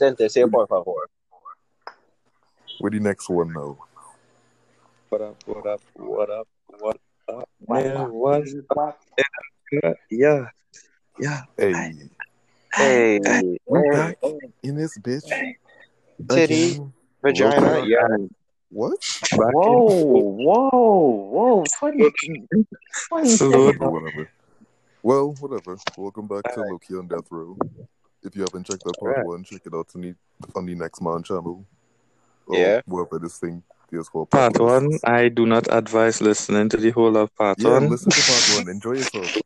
Siéntese, por favor. Where the next one now? What up, what up, what up, what up? What Man, up? what's up? Yeah, yeah. Hey, Hey, we're hey, back in this bitch. Titty. Again. vagina, yeah. What? Back in- Whoa, whoa, whoa! Funny, funny Salute. whatever. Well, whatever. Welcome back to Loki on Death Row. If you haven't checked out part Alright. one, check it out on the, on the next man channel. Or Yeah. Whatever this thing is called. Part podcast. one, I do not advise listening to the whole of part Yeah, one. listen to part one. Enjoy yourself.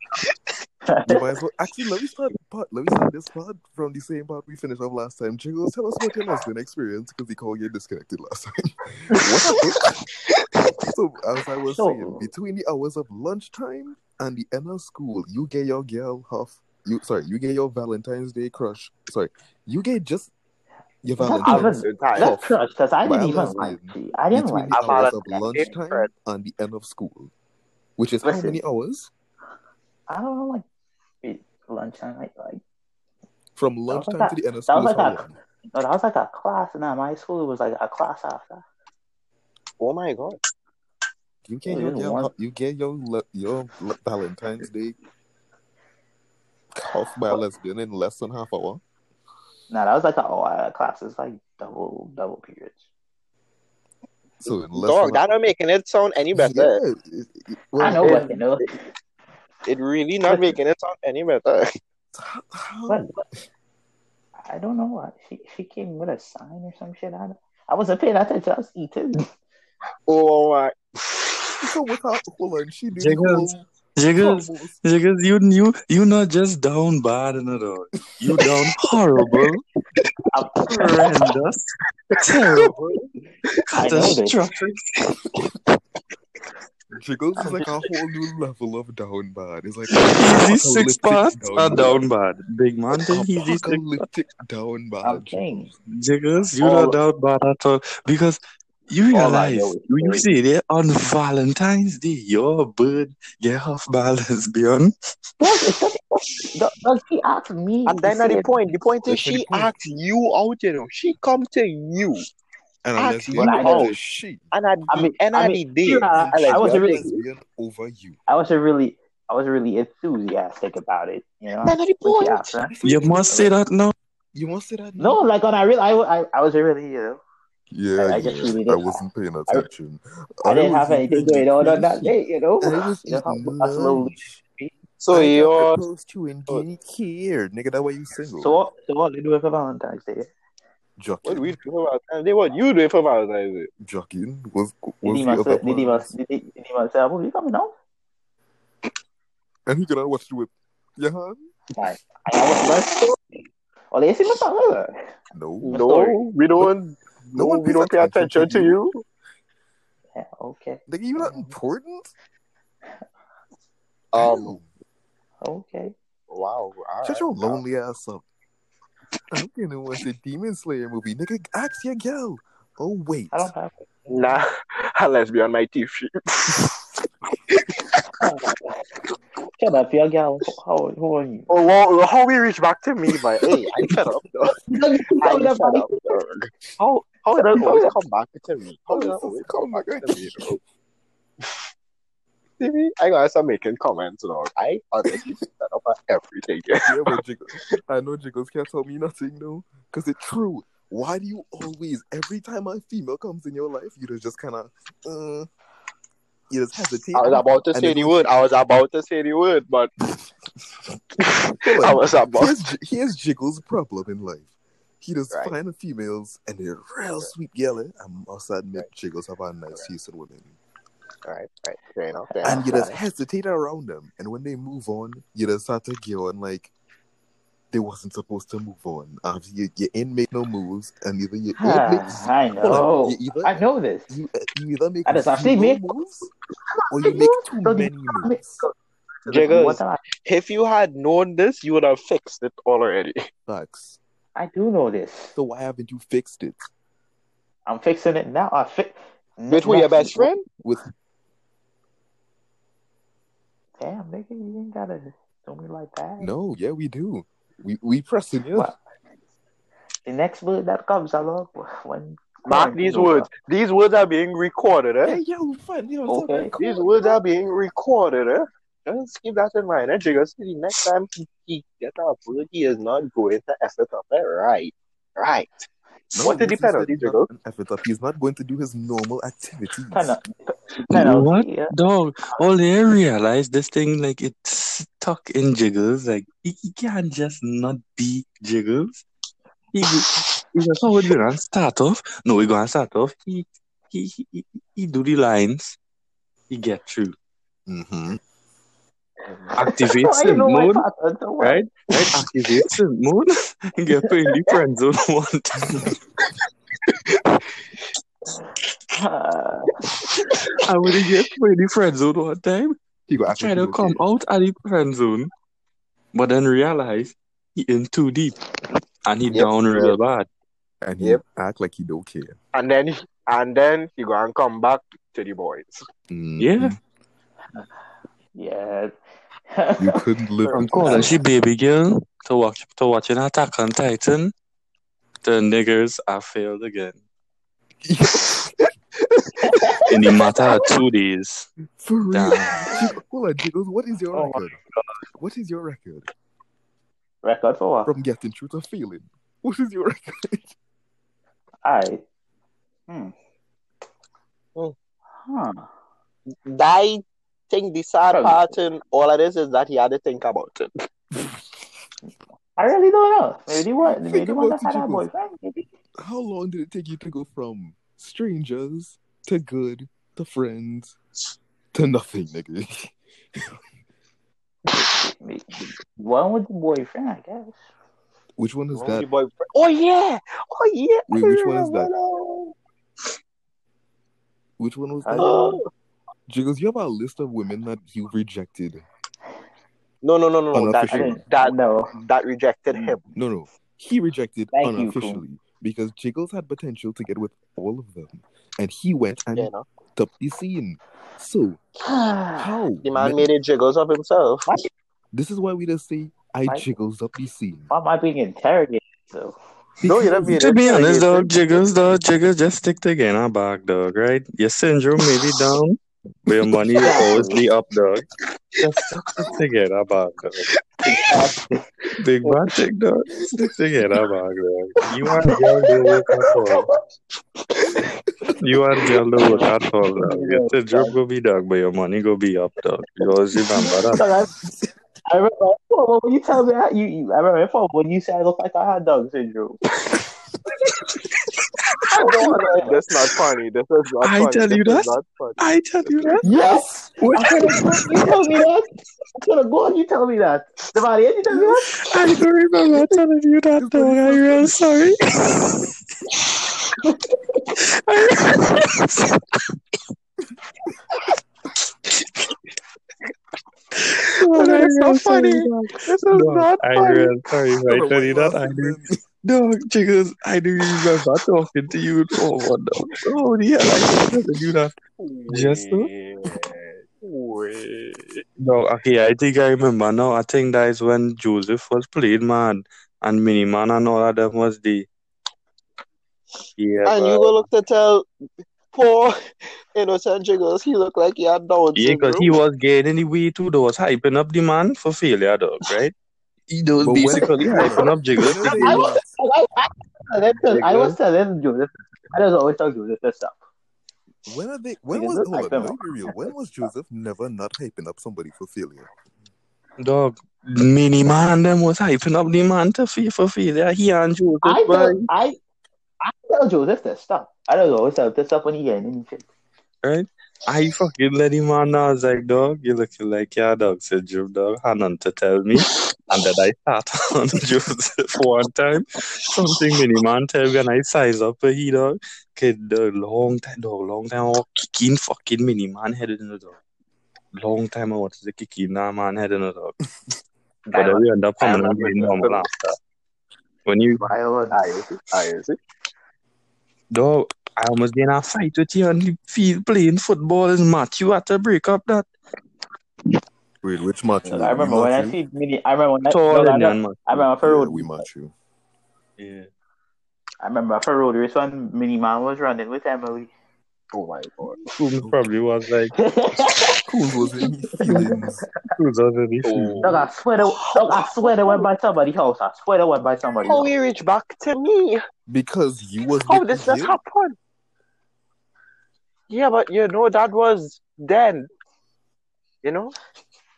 You might as well. Actually, let me start. Part, let me start this part from the same part we finished off last time. Jingles, tell us about your lesbian experience because he called you disconnected last time. what? so, as I was So- saying, between the hours of lunchtime and the end of school, you get your girl half. You sorry, you get your Valentine's Day crush. Sorry, you get just your Valentine's. Day crush, because I didn't even like. I didn't between like. the hours of Valentine's Day lunchtime friend. and the end of school, which is how many hours? I don't know, like lunchtime, like like From was like lunchtime that- to the end of that school was is like how that. long? no, that was like a class, and at my school it was like a class after. Oh my god. You get your, your you get your your Valentine's Day off by a lesbian in less than half hour. No, that was like a oh, uh, class. It's like double double periods. So in less Dog, than that not making it sound any better. Yeah, it- it- well, I know, yeah. but you know, It really not making it sound any better. how- how- but, but I don't know what she she came with a sign or some shit. I don't, I wasn't paying attention. I was eating. Oh my. so without hold on, she did Jiggles. Whole Jiggles, Jiggles, you you you not just down bad in it all. You down horrible, horrendous, terrible, I know catastrophic. Jiggles is like a whole new level of down bad. It's like Easy six apocalyptic parts down are bad. down bad. Big man thing easy six Apocalyptic down bad. I'm. Jiggles, you All- not oh. down bad at all. Because you realize know when you story. say there on Valentine's Day, you're bird, get off balance, a lesbian. Does, it does, does, does ask me? And then to at the point, the point is she point. asks you out, you know. She come to you. And Ask lesbian you is out. a she. And at I mean, end I of mean, the day, you know, I, a I wasn't lesbian really, over you. I wasn't really, I wasn't really enthusiastic about it. You know, at the point. You must say that now. You must to say that? No, like when I really, I, I, I wasn't really, you know, Yeah, I just yeah. really I wasn't paying attention. I didn't have anything going on on that day. You know, I you know how eating I slowly. lunch. so I you're proposed to and didn't. Nigga, that way you single. So what? So what did you do for Valentine's Day? Joking. what do we do for Valentine's Day? What you doing for Valentine's Day? Joking. Was, Did was he the must, other did he must, did he, did he must say, "Oh, you coming out?" And he gonna watch the whip. Yeah, huh? I was my. Oh, they see my son. No. No. No, we don't. No No, one we don't pay attention attention to to you. Yeah, okay, Nigga, you not important? Um. okay. Wow. all Shut right. your lonely ass up. I'm gonna watch the Demon Slayer movie. Nigga, ask your girl. Oh, wait. I don't have. Nah, let's be on my teeth sheet. Shut up, young gal. How, who are you? Oh, well, how we reach back to me, but hey, I fed up, dog. I fed up, dog. How how did it always come back to me? How did it always come back to me? See me? I gotta start making comments, dog. I honestly fed up everything. yeah, but Jiggles, I know Jiggles can't tell me nothing though, because it's true. Why do you always, every time a female comes in your life, you just, just kind of, uh, you just hesitate? I was about to say the word. I was about to say the word, but I was about. Here's, here's Jiggles' problem in life. He does Right. find the females and they're real sweet yelling. I must admit, Jiggles have a nice taste in women. Right, right, fair enough. Fair And enough. you just hesitate around them. And when they move on, you just start to go on like they wasn't supposed to move on. Um, you, you ain't make no moves, and either you ain't make, I hold on, know. you either I know this. you, you either make I just actually zero make- moves or you make too many you- moves. Jiggles. What am I, If you had known this, you would have fixed it already. Facts. I do know this. So why haven't you fixed it I'm fixing it now. I fi- With who, your best friend? with? Damn, nigga, you ain't gotta do me like that. No, yeah, we do. We we pressing you. What? the next word that comes along when Mark these words. These words are being recorded, eh? Hey, yo, fun. Yo, Okay. These words are being recorded, eh? Just keep that in mind, eh? Jiggers, the next time he, he get a he is not going to effort up it. Right. Right. what did the he said penalty, he's not Jiggles? effort up. He's not going to do his normal activities. Penalty. You know what, Yeah. dog? All they realize this thing like it's stuck in jiggles. Like he, he can't just not be jiggles. He he just how we gonna start off. No, we're gonna start off. He he he, he, he do the lines. He get through. Mm-hmm. Activate the you sync know my mode. pattern so well? Right? Right? Activate the moon and get put in the friend zone one time. Uh, I would get put in the friend zone one time. He got try to come out of the friend zone, but then realize he in too deep and he Yep. down real bad. and he Yep. act like he don't care. And then he, and then he go and come back to the boys. Mhm. Yeah, yeah. You couldn't live. I'm with calling that. she baby girl to watch to watching Attack on Titan. The niggers are failed again in the matter of two days. For real. Damn. Jig- Hold on, Jiggles. What is your Oh record? What is your record Record for what? from getting through to feeling? What is your record? I. Hmm. Hmm. Huh. I think the sad Oh. part in all of this is that he had to think about it. I really don't know. Maybe what? Think Maybe one about that had a Jiggles. boyfriend. How long did it take you to go from strangers to good to friends to nothing, nigga? One with the boyfriend, I guess. Which one is Only that? boyfriend. Oh yeah, oh yeah. Wait, which one is that? that? Which one was oh. that? don't know. Jiggles, you have a list of women that you rejected. No, no, no, no, no. That, I Unofficially. didn't. that, no. that rejected him. Mm. No, no. He rejected Thank you, unofficially because Jiggles had potential to get with all of them. And he went and You know, topped the scene. So, how? the man Ma- made it jiggles of himself. This is why we just say, I Why? jiggles up the scene. Why am I being interrogated? So. No, you don't mean To be honest, Interrogation. dog, jiggles, dog, jiggles, just stick together back, dog, right? Your syndrome may be down, but your money will always be up, dog. Just stick together back, dog. Big bad thing, dog. Stick together back, dog. You and girl don't work at all. You and girl don't work at all, dog. Your syndrome go be dog, but your money go be up, dog. You always remember that. I, I remember when you tell me that you, you I remember when you said I look like I had dog syndrome. That's not funny. This is not I funny. tell you this that. I tell you that. Yes. What? I could have gone. You tell me that. I could have gone. You tell me that. Devani, you tell me that. I don't remember telling you that, dog. I'm real sorry. I Dog, That I'm so sorry, funny. dog. This is Dog, not funny. I'm funny. real sorry. I tell you that. I it do. then? Dog, jiggles, I do remember talking to you for one dog. Oh, yeah, hell, I didn't do that. Just so? Wait. No, okay, I think I remember now. I think that is when Joseph was played, man, and Miniman and all of them was the. Yeah, And you man. go look to tell poor innocent jiggles he looked like he had Down Yeah, because he was getting in the way too. They was hyping up the man for failure, dog, right? He was But when- basically hyping up Jiggles. When are to they I was, I, I, I, I was telling Joseph. I was always tell Joseph this stuff. When are they? When Because was? Hold on, let be real. When was Joseph never not hyping up somebody for failure? Dog, Miniman and them was hyping up the man to feel for failure. He and Joseph, I tell, I, I tell Joseph this stuff. I don't always tell this stuff when he getting in shit. right? I fucking let him on now. I was like, dog, you looking like your dog syndrome, dog. Had none to tell me. And then I start on Joseph one time. Something mini man tell me and I size up a he dog. Kid, the long time, dog, long time was kicking fucking mini man head in the dog. Long time oh, I was kicking that man head in the dog. But then we end up coming and being normal after. When you. I see. I see. dog, I almost get in a fight with you on the field playing football. Is Matthew had to break up that Wait, which match? I remember when I see mini. I remember when I, tall no, I, remember. I remember for Yeah, road. we match you. Yeah. I remember for road race when Mini Man was running with Emily. Oh my god. Coons probably was like, Coons was in his feelings. Coons was in his Oh. Dog, I swear, they, dog, I swear they went by somebody's house. I swear they went by somebody's How house. he reach back to me? Because you was How with this just him. Happen? Yeah, but you know that was then. You know?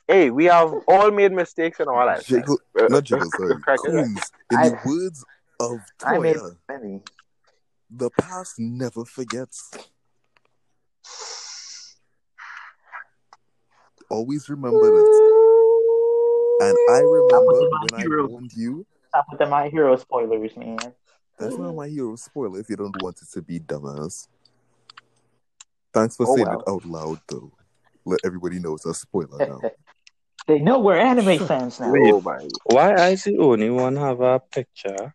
Hey, we have all made mistakes in our lives. Jiggle, Uh, not Jiggle, sorry. Crack. Coons. In I- the words of I made Toya, many. the past never forgets. Always remember this. And I remember when I hero. warned you, Stop with the My Hero spoilers, man. that's not my hero spoiler if you don't want it to be dumbass. Thanks for Oh, saying well. it out loud, though. Let everybody know it's a spoiler now. They know we're anime fans now. Wait. Oh. Why I the only one have a picture?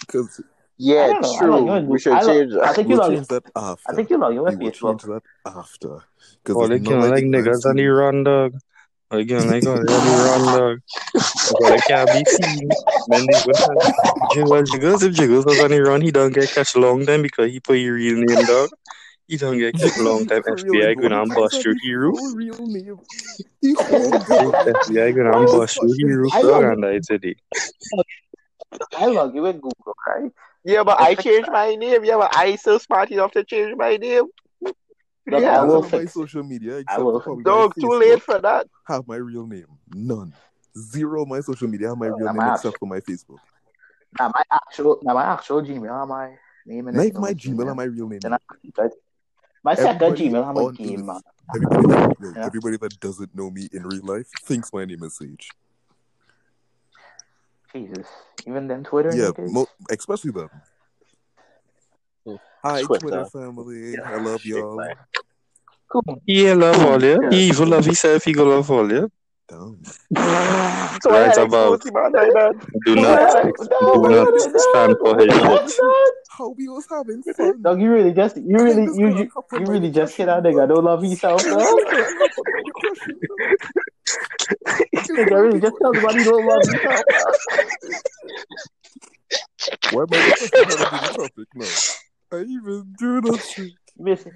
Because Yeah, don't. I true. like- we should I like- change I think you we'll log. change that after. I think you log your we will Facebook. change that after. Because Or they can not like the niggas person- on the run dog. Or they can like on the run dog. But they can't be seen. Then they go Jiggles, Jiggles, if Jiggles was on the run, he don't get catch long then because he put your real name dog. He don't get catch long time. FBI gonna what is bust that your hero. real name? The whole girl. FBI gonna Why the bust fuck your hero I dog love and I said it. I log you with Google, right? Yeah, but I changed my name. Yeah, but I so smart enough to change my name. Look, Yeah. I will my fix. social media, I will- Dog, too Facebook, late for that. have my real name. None. Zero my social media have my real I'm name out. except for my Facebook. Now my actual, now my actual Gmail, my name and Not my Gmail and my real name. Then I, my second Everybody Gmail, I'm a on game man. Everybody that, yo, Yeah. everybody that doesn't know me in real life thinks my name is Sage. Jesus, even then Twitter. Yeah, niggas? mo- especially them. Hmm. Hi, Twitter. Twitter family. I love y'all. man. Cool. He love all you. He even love himself, he go love all you. Damn. So I Right had about. exclusive man like that. Do No, not no, do not stand for his shit. How we was having fun. Dog, you really just, you really, you, you, you really just hit that nigga. Don't love himself, dog. Nigga really just tell somebody don't love himself. Why am I supposed to have the topic now? I even do not think. Listen,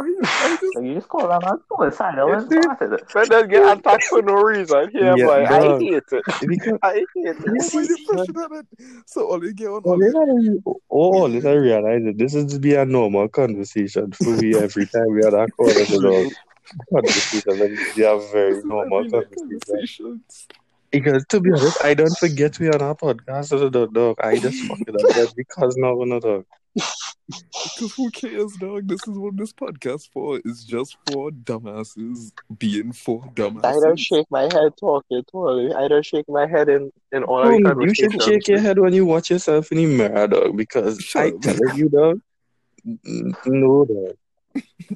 I, I just so you just call that man suicide. I was Yes, started it. But then get attacked for no reason. Yeah, Yeah, boy. I hate it. Because I hate it. why my depression had. So all you get on all all this I, all I realize that this is to be a normal conversation for me every time we are a call it a dog. Conversation, like, we have very normal conversations. Because to be honest, I don't forget we on our podcast as dog, dog. I just fuck it up because now we're not dog. Because who cares, dog? This is what this podcast for. It's just for dumbasses being for dumbasses. I don't shake my head talking totally. I don't shake my head in, in all of the Boom, you should shake your head when you watch yourself in the mirror, dog. Because Shut I tell you, dog, n- no, dog.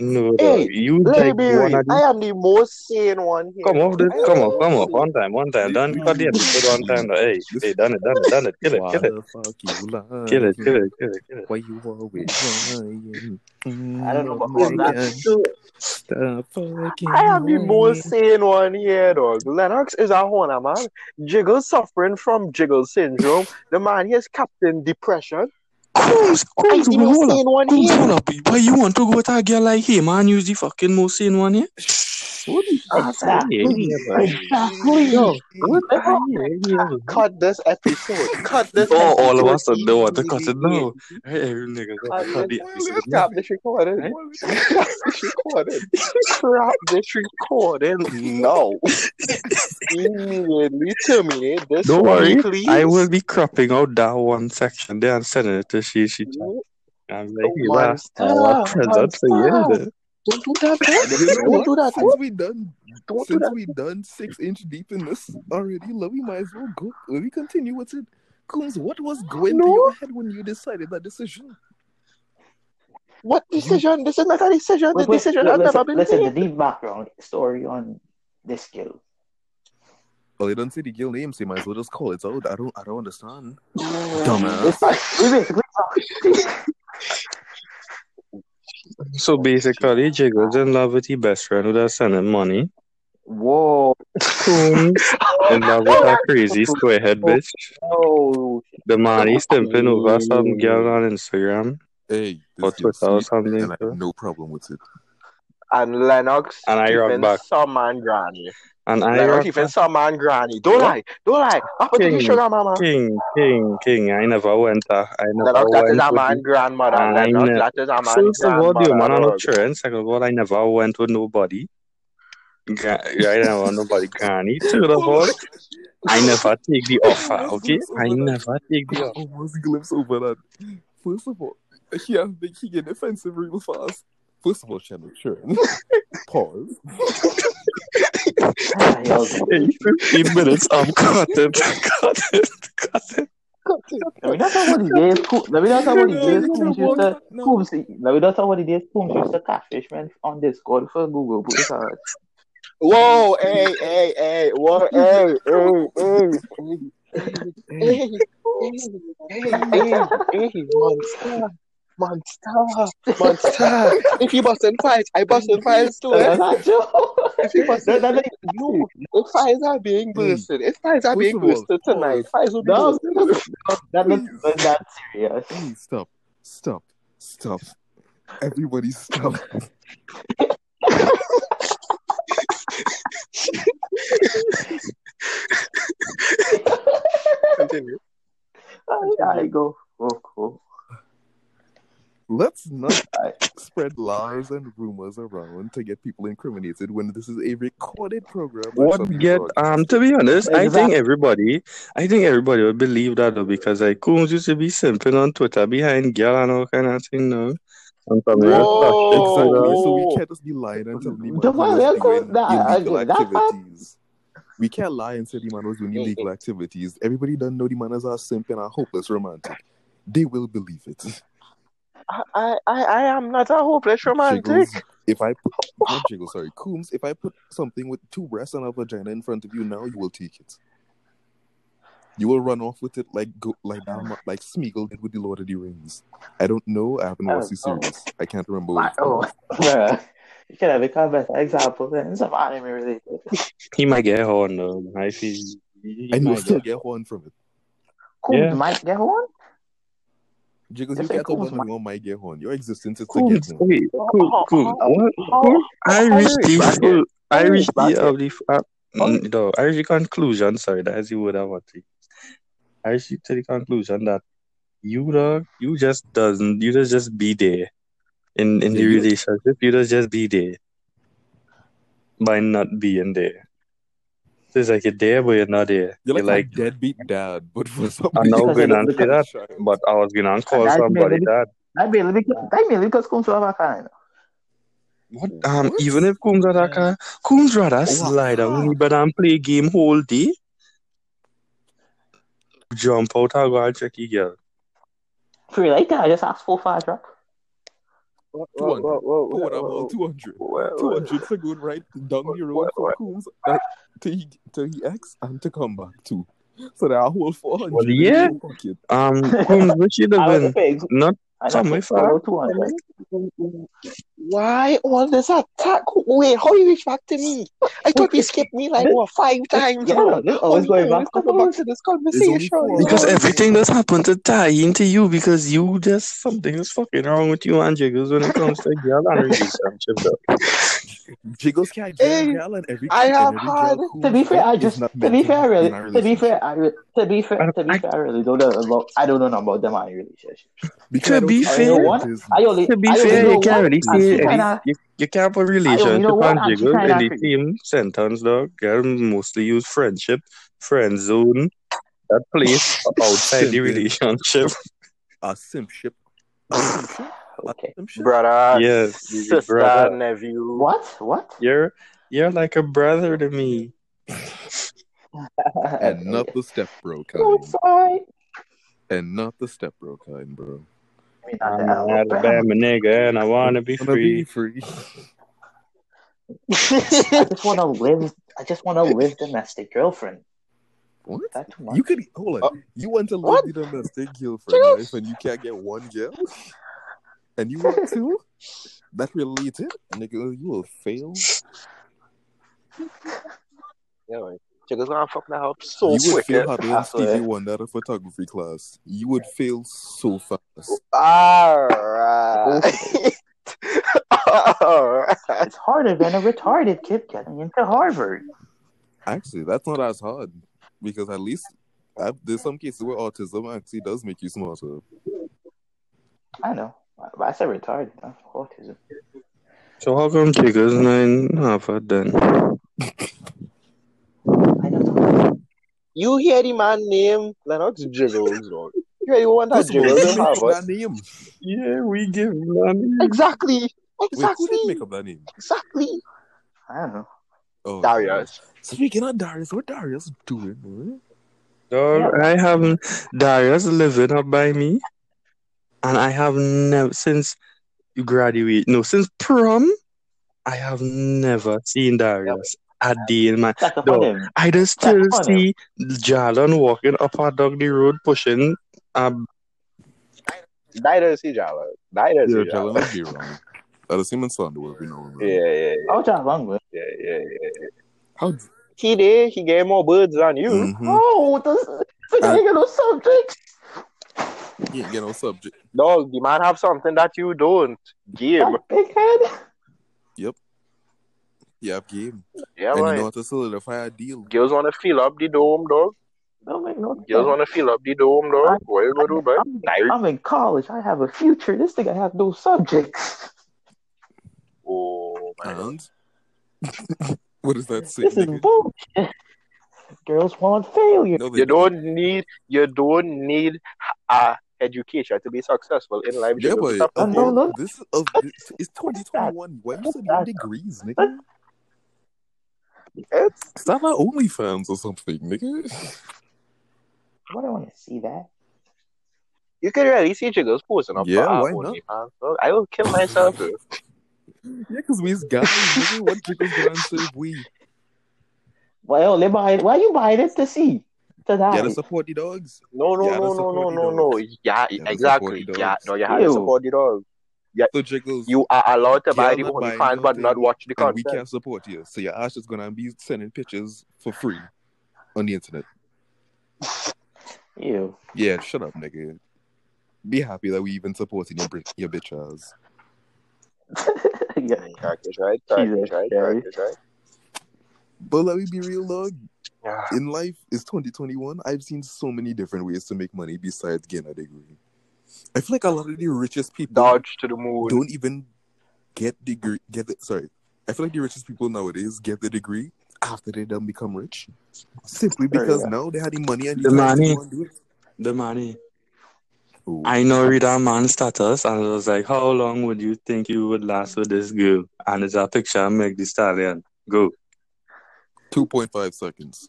No, dog. Hey, You Let me like one real. of I am the most sane one here. Come off, this, come the off, come most off. One time, one time. Done. Cut the episode one time. dog. Hey, hey, done it, done it, done it. Kill it, Why kill it, the fuck you lying? kill it, kill it, kill it, kill it. Why you always lying? I don't know Mm, about my that. Stop fucking I am the most sane one here, dog. Lennox is a honor, man. Jiggle suffering from jiggle syndrome. The man he has Captain Depression. Coons, Coons, hold up. one Coons, up. Why you want to go with a girl like him and use the fucking most sane one here? What the fuck? Exactly. Yeah, yeah. Exactly. Yo, what are? Cut this episode. Cut this Oh, episode. all of us are the want to cut it immediately. now. Hey, every nigga Cut cut the episode. Stop this recording. Right? Stop this recording. Stop this recording. No. Immediately terminate this. Don't one, worry, please. I will be cropping out that one section there and sending it to she. She. I'm like, hey, One wow, star, I want one present for you. Don't do that, man. Don't what? do that. Since we done, Don't do since that. we done six inch deep in this already, love, we might as well go. Let me continue with it? Coons, what was going through No. your head when you decided that decision? What decision? This is not a decision. The Wait, wait, decision wait, has listen, never been listen, the made. deep background story on this skill. Well, they don't say the girl name, so you might as well just call it out. I don't, I don't understand. It's Dumbass. like, we basically So basically, Jiggles in love with his best friend who does send him money. Whoa. Coons in love with a crazy square head oh, bitch. Oh, the man he's simping over some girl on Instagram Hey, or this girl's Twitter or something. and I have no problem with it. And Lennox And I rock back. some man granny. And I Lennox rock keeping some man granny. Don't lie. Don't lie. To the King, sugar mama. King, King, King. I never went. Uh, I never Lennox, that is went a man grandmother. I Lennox, ne- that is a man First of all, the man grandmother. on no children. Second of all, I never went with nobody. Gra- I never want nobody granny. Third of all, I never take the offer. Okay, I never take the I offer. almost glimpse over that. First of all, he has the he get defensive real fast. First of all, Channel Churn. Pause. Ah, yo, Hey, 15 minutes. I'm cut it. Cut it. Cut it. Let me not talk about the days. Coo- Let me not talk about the days. Coombs used to. No. Coombs, let me not talk about the days. Coombs used to catfish man on Discord for Google. Put it out. Whoa, hey, hey, hey, whoa, hey, hey, hey, hey, hey, hey, hey, monster, monster, monster. If you busting fights, I busting fights too. That's Eh? not true. If you busting, That- that- no, if fights are being bursted, if fights are being of bursted tonight, fights will be No, bursted. that not that's not serious. Hey, stop. Stop. Stop. Everybody stop. Continue. I, I go. Oh, cool. Let's not spread lies and rumors around to get people incriminated when this is a recorded program. What get broadcast. um to be honest, I think everybody I think everybody would believe that though because like Coons used to be simping on Twitter behind girl and all kind of thing now. And some real Whoa. stuff. shit, Exactly. so So we can't just be lying and telling the The man one he was that goes- that- illegal that part- activities. We can't lie and say the man was doing illegal activities. Everybody doesn't know the man is a simp and a hopeless romantic. They will believe it. I, I, I am not a hopeless romantic. Jiggles, if I put not Jiggles, sorry, Coombs, if I put something with two breasts and a vagina in front of you now, you will take it. You will run off with it like go, like like Smeagol did with the Lord of the Rings. I don't know. I haven't watched the Oh, oh. series. I can't remember. My, What oh. You should have a better example than some anime related. He might get horn though. I feel he and you'll still get get one from it. Coombs Yeah. might get one. Jiggles, you say can't talk Coombs about one might get one. Your existence is to Coons, get one. wait, Coons, Coons, what? How- Coons? I how reached is the bracket? full, I How is reached the of the uh, mm, no, I reached the conclusion. Sorry, that is the word I want to use. I reached to the conclusion that you dog, you just doesn't, you just just be there in in the you- relationship. You just just be there by not being there. So it's like you're there, but you're not there. You're You're like, like, a deadbeat dad, but for some I know Because we're it- not say that, but I was gonna call That's somebody maybe- that. That mainly because that mainly because Coombs have a. What? Um, What? even if Coombs attacker, Coombs rather slide down in bed and play game whole day. Jump out and go and check your girl. Free like that, I just ask for fast track. Whoa, 200. whoa, whoa, Who would have whoa, all 200? whoa, 200 for good right down the road What- for Coombs uh, to, to he X and to come back too. So there are a whole 400 Well, yeah. Um, Coombs, where she I was. Not I somewhere far. Two hundred. Why all this attack? Wait, how you reach back to me? I thought you skipped me like what five times. Yeah, bro. this How always going always back. back to this conversation? Because everything does happened to tie into you because you just something is fucking wrong with you and Jiggles when it comes to girl and relationship. Though. Jiggles can't Hey, get gal every I have every had- To be fair, I just not to be fair, I really to be fair, I re- to be fair, to be fair, I really don't know about I don't know about them in relationships. Because To don't be know fair- I only To be I only fair, you can't one, really and say she any, kinda you, you can't put I only relationship know one, and and Jiggles kinda in the creepy. same sentence, dog. Girl mostly use friendship, friend zone, that place outside the relationship. A simp ship. A simp ship? A Okay. simp ship? brother, Yes, sister, brother. nephew. What? What? You're you're like a brother to me. And not the step bro kind. outside. And not the step bro kind, bro. I mean, I'm I- an I- Alabama nigga and I wanna be Wanna be free. free. I just want to live. I just want to live domestic girlfriend. What? That too much. You could hold on. Uh, you want to live what? the domestic girlfriend life and you can't get one girl? And you want two? That related? Nigga, you will fail. Yeah, man. Jiggles gonna fuck that up so you would quick. fail harder I than swear. Stevie Wonder at a photography class. You would fail so fast. Alright. Alright. It's harder than a retarded kid getting into Harvard. Actually, that's not as hard because at least i there's some cases where autism actually does make you smarter. I know. But I said retarded, not autism. So how come Jiggles nine Harvard then? I don't know. You hear the man name Lennox Jiggles, dog. You hear you want that First of Jiggles in Harvard? that name? Yeah, we give money. Exactly. Wait, who Exactly. did make up that name? Exactly. I don't know. Oh, Darius. Speaking of Darius, what Darius doing? man? Dog, Yeah. I haven't Darius living up by me, and I have never since you graduate. No, since prom, I have never seen Darius a day in my. Check Dog. I just still Check on him. see Jalen walking up our dog the road pushing. Um, Neither is he Jala. Neither is Yeah, he Jalen Jala. might be wrong. Uh, the Siemens Thunder will be known. Yeah, yeah, yeah, Oh, John Longwood. yeah, yeah, yeah. How? He did. He gave more birds than you. Mhm. Oh, this, this guy ain't got no subjects. You ain't get no subject. Dog, you might have something that you don't. Give. That big head. You have game. Yeah, and you man. know how to solidify a deal. Girls want to fill up the dome, dog. Don't make no Girls sense. want to fill up the dome, dog. What you gonna do, man? I'm, I'm in college. I have a future. This thing, I have no subjects. Oh, man. And what does that say? This is bullshit. Girls want failure. No, You don't need. You don't need uh, education to be successful in life. Yeah, but Stop Uh, no, no. this is of this is 2021. Why you studying degrees, nigga? It's Stop at OnlyFans or something, nigga. Why do I want to see that? you can really see Jiggles posting up Yeah, why not? OnlyFans, dog. I will kill myself. Yeah, because we's guys, nigga. What jiggles gonna serve we? Why they buy it? Why you buying it to see? To die. Gotta support the dogs. No, no, no, no, no, no, no. Yeah, Yeah, exactly. Yeah, no, you have to support the dog. So jiggles, You are allowed to buy Girl the not buying OnlyFans, but not watch the and we can't support you. So your ass is gonna be sending pictures for free on the internet. Ew. Yeah, shut up, nigga. Be happy that we even supporting your bri- your bitch ass. yeah. Crack right, crack right, Jerry. right. But let me be real, dog. Yeah. In life, it's 2021. I've seen so many different ways to make money besides getting a degree. I feel like a lot of the richest people Dodge to the moon. don't even get degree. Get the, sorry. I feel like the richest people nowadays get the degree after they done become rich, simply because go. now they had the money and The the time to money. go and do it. the money. Ooh. I know read a man's status and I was like, How long would you think you would last with this girl? And it's a picture of Meg the Stallion. Go. 2.5 seconds.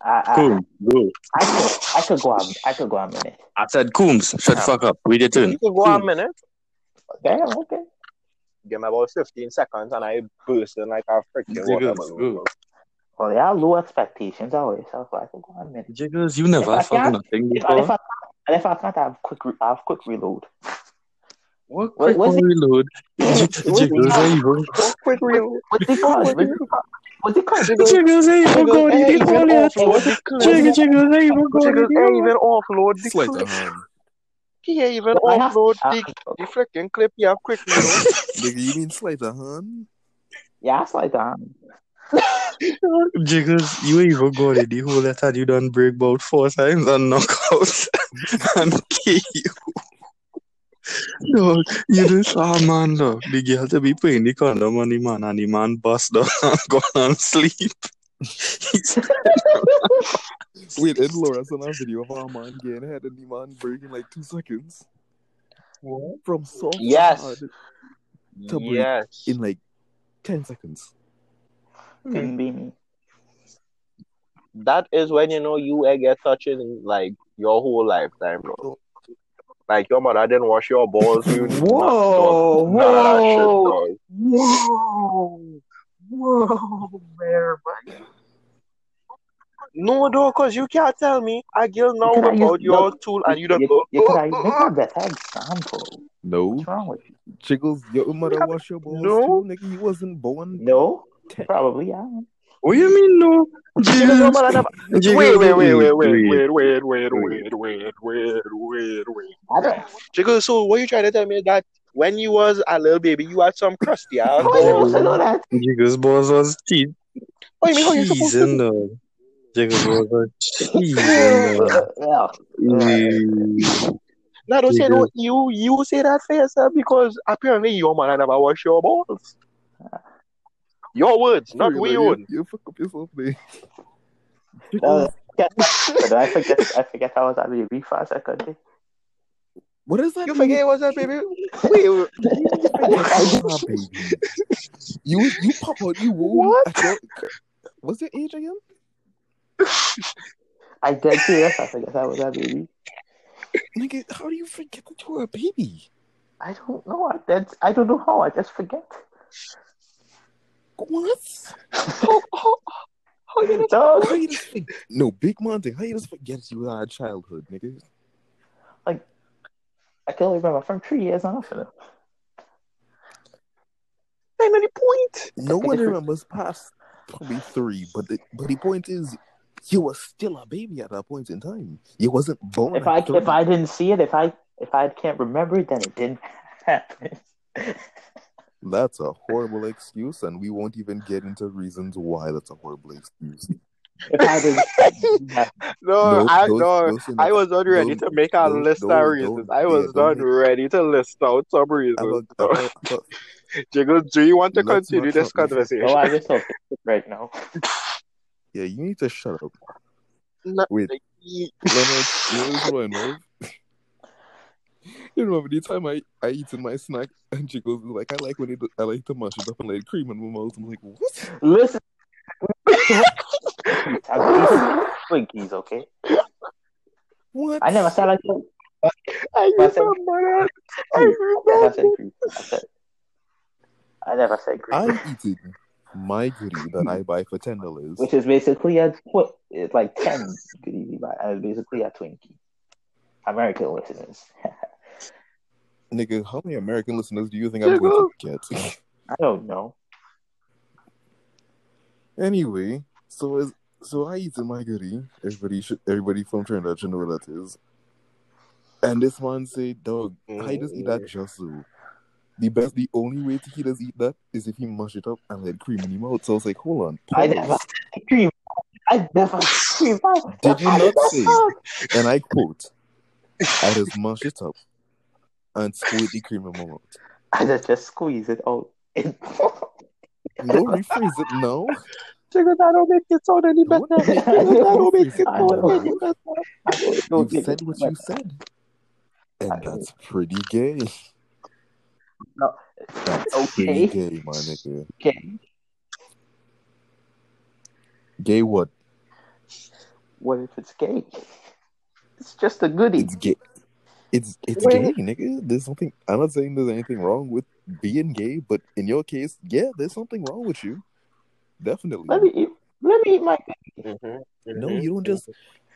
I, I, Cool. I could, I could go on. I could go on a minute. I said Coombs, shut the ah. fuck up. Read it in. You can go on a minute. Damn. Okay. Give me about 15 seconds and I burst in like a freaking water Jiggles, Well, they have low expectations always, so I could go on a minute. Jiggles, you never If I fuck can't- nothing If, and if before. I and if I can't have quick, re- I have quick reload. What What- quick what's it- reload? What's J- it Jiggles called? ain't even Quick real. What's it called? What's it called? What's it called? Jiggles, Jiggles ain't even Jiggles, going to ain't the even toilet. offload the clip. Jiggles, Jiggles ain't even going to Jiggles the ain't even offload the Sleight clip. of hand. He even offload the, the freaking clip. You quick reload. Nigga, you mean sleight of? Yeah, it's like that. Jiggles, you ain't even going to the whole letter. You done break about four times and knock out and kill you. Dog, you just ah man, dog. The girl to be playing the condom on the man and the man bust down and go and sleep. He's Wait, and Laura sent a video of our man getting head and the man breaking like two seconds. From soft Yes. hard To break yes. in like 10 seconds. Couldn't be me. That is when you know you ain't get touching like your whole lifetime, bro. Like your mother didn't wash your balls. You Whoa, none of shit, whoa. Whoa, whoa, there, man. No, though, cause you can't tell me a girl now You about used- your look, tool and you don't You, go. you could "Oh, have oh, make oh." a better example. No. What's wrong with you? Jiggles, your mother wash your balls No. too, nigga. You wasn't born. No, 10. probably yeah. What do you mean no? Jiggles, your mother never. Jiggles, Wait, wait, wait, wait, wait, wait. wait, wait, wait, wait, wait, wait, wait, wait. I so what you trying to tell me that when you was a little baby, you had some crusty ass How are you supposed to know that? Jiggles balls was cheese. What do you mean? How you supposed to? in the Jiggles balls was cheese in. Yeah. Mm. No, don't say no. You you say that for yourself because apparently your mother never wash your balls. Your words, not Sorry, we like, own. You, you fuck up yourself there. Uh, get- but I forget. I forget I was at baby for a second. eh? What is that? You mean? forget it was that baby? Wait, wait. Baby. You you pop out you womb What? at your what's your age again? I did serious. I forget I was a baby. Nigga, how do you forget that you were a baby? I don't know. I did. I don't know how. I just forget. What? How, how, how you Dog. How you forget? No, big thing. How you just forget you had a childhood, nigga? Like, I can only remember from three years on after. Ain't any point. No one remembers past probably three, but the but the point is you were still a baby at that point in time. You wasn't born. If I three. if I didn't see it, if I if I can't remember it, then it didn't happen. That's a horrible excuse, and we won't even get into reasons why that's a horrible excuse. If I. No, I those- no, those I was not ready those- to make a those- list those- of those- reasons. I was don't not ready to list out some I'm reasons. a- I'm a- but Jiggles, do you want to continue this talk- conversation? oh, I just hope right now. yeah, you need to shut up. No, Wait, Leonard, you know this one, love? You remember the time I, I eaten my snack and she goes like I like when it I like the mash it up and let cream in my mouth. I'm like, what? Listen, I'm Twinkies, okay? What? I never said like that. I But I said- remember. I I never said cream. I said. I never said cream. I'm eating my goodie that I buy for ten dollars. which is basically a twi- it's like ten good easy buy, and uh, it's basically a Twinkie. American listeners, Nigga, how many American listeners do you think I'm going to get? I don't know. anyway, so is so I eat in my goodie. Everybody should everybody from Trinidad should know what that is. And this man say, dog, I just eat that mm. just so. The best the only way to he does eat that is if he mash it up and let cream in his mouth. So I was like, hold on, I never cream. I never cream. Did you not say? And I quote, I just mash it up and squirt the cream in my mouth. I just just squeeze it out. Don't rephrase it now. Jiggles, that don't make it sound any better. That don't make it I sound any better. You said it what you said. And I know. that's pretty gay. No. That's Okay. pretty gay, my nigga. Okay. Gay what? What if it's gay? It's just a goodie. It's gay. It's it's Wait. gay, nigga. There's something. I'm not saying there's anything wrong with being gay, but in your case, yeah, there's something wrong with you. Definitely. Let me eat. Let me eat my. Mhm, No, mhm, you don't just.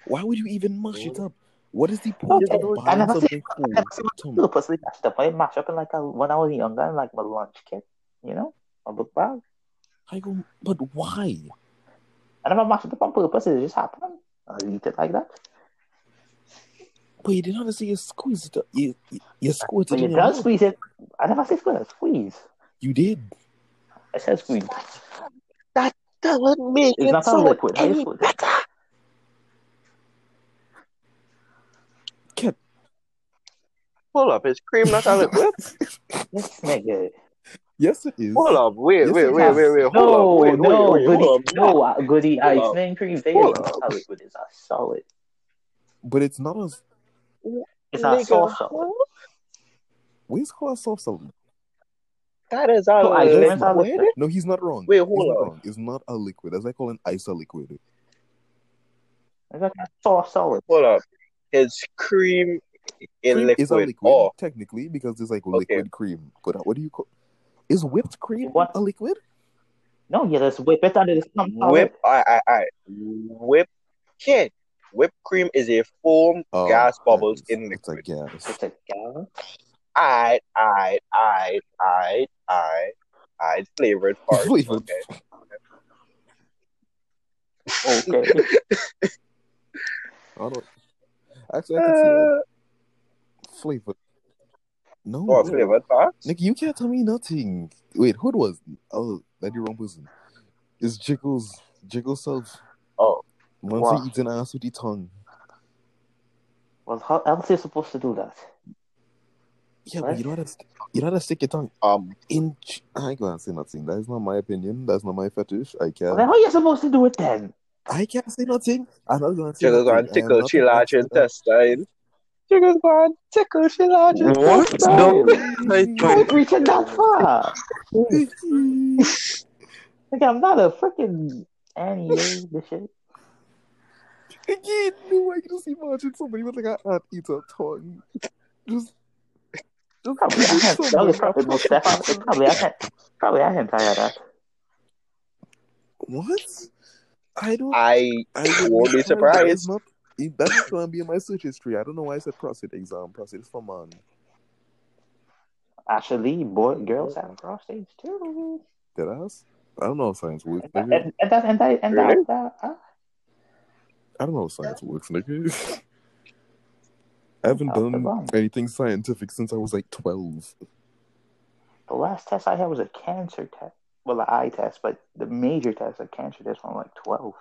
Why would you even mash it up? What is the point Okay, of I buying never something cool? I never seen to- Little pussy mashed up. I mash up in like a, when I was younger, in like my lunch kit, you know, a book bag. I go, but why? I never mashed it up on purpose. It just happened. I eat it like that. But you didn't say you squeeze it up. You, you, you squirt it But you in don't squeeze it. I never say squeeze. Squeeze. You did. I said squeeze. That doesn't make It's it not a liquid. How you any squeeze it? better. Cat. Hold up, is cream not a liquid? This nigga. Yes, it is. Hold up, wait, Yes, wait, it wait, wait, wait, hold No, up, wait, no, wait, wait, goody, hold up. no, uh, goody Hold up. ice cream. They Hold is not a liquid. It's a solid. But it's not as. It's not a Nigga, soft solid. huh? Where's called soft salad? That is a No, ice is liquid. liquid. No, he's not wrong. Wait, he's hold not on. wrong. It's not a liquid. As I call an ice a liquid. It's like a soft solid. Hold up. Is cream in cream liquid? is a liquid, Oh, technically, because there's like Okay. liquid cream. But what do you call? Is whipped cream What? a liquid? No, yeah, that's whip it and it's some solid. whip. I, I, I. Whip. Kid. Whipped cream is a foam Oh, gas bubbles it's- in It's a liquid. gas. It's a gas. I, I, I, I, I, I flavored part. Flavored. Okay. Okay. I don't. Actually, I can see that. Flavor. No. What flavored parts? Nick, you can't tell me nothing. Wait, who was? Oh, that the wrong person. It's Jiggles. Jiggles self. Oh, Once Wow. he eats an ass with the tongue. Well, how else are you supposed to do that? Yeah, Right. but you know how to you know how to stick your tongue um, in. ch- I ain't gonna say nothing. That is not my opinion. That's not my fetish. I Well, can't. then how are you supposed to do it then? I can't say nothing. I'm not gonna say Jiggles nothing. go I tickle not she large expert. intestine. Jiggles go and tickle she large intestine. What? intestine. Dog? I How think it reaching that far? Like, I'm not a freaking Annie, this shit. Again, no, I can just imagine somebody with like an anteater tongue. Just, just Probably, I can't, somewhere. that was probably most definitely, probably, I can't, probably, I can't tell you that. What? I don't. I I would won't be surprised. That is surprised. not. If that is going to be in my search history. I don't know why I said prostate exam. Prostate is for man. Actually, boy, girls have prostates too. Did I ask? I don't know how science works, And, nigga. and, and that, and that, and that, Really? that, uh, I don't know how science works, nigga. I haven't Out done bum. anything scientific since I was like 12. the last test I had was a cancer test. Well, an eye test, but the major test, a cancer test, from like 12.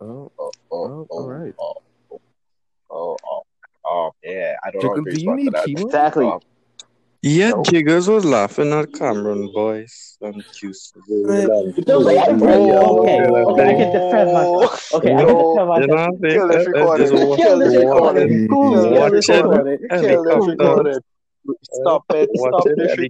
Oh, Oh, Oh, oh, oh, alright. oh, oh, oh, oh, yeah. I don't Jacob, know. do you need chemo? Exactly. Oh, Yeah, No. Jiggers was laughing at Cameron boys and Houston. No, but I- Oh. okay, okay, I can defend myself. Okay, I can No. defend You myself. know what I'm saying? Kill this recording. Kill this recording. it. Kill this Watch it. recording. Kill this recording. Stop it. Watch Stop it. this recording.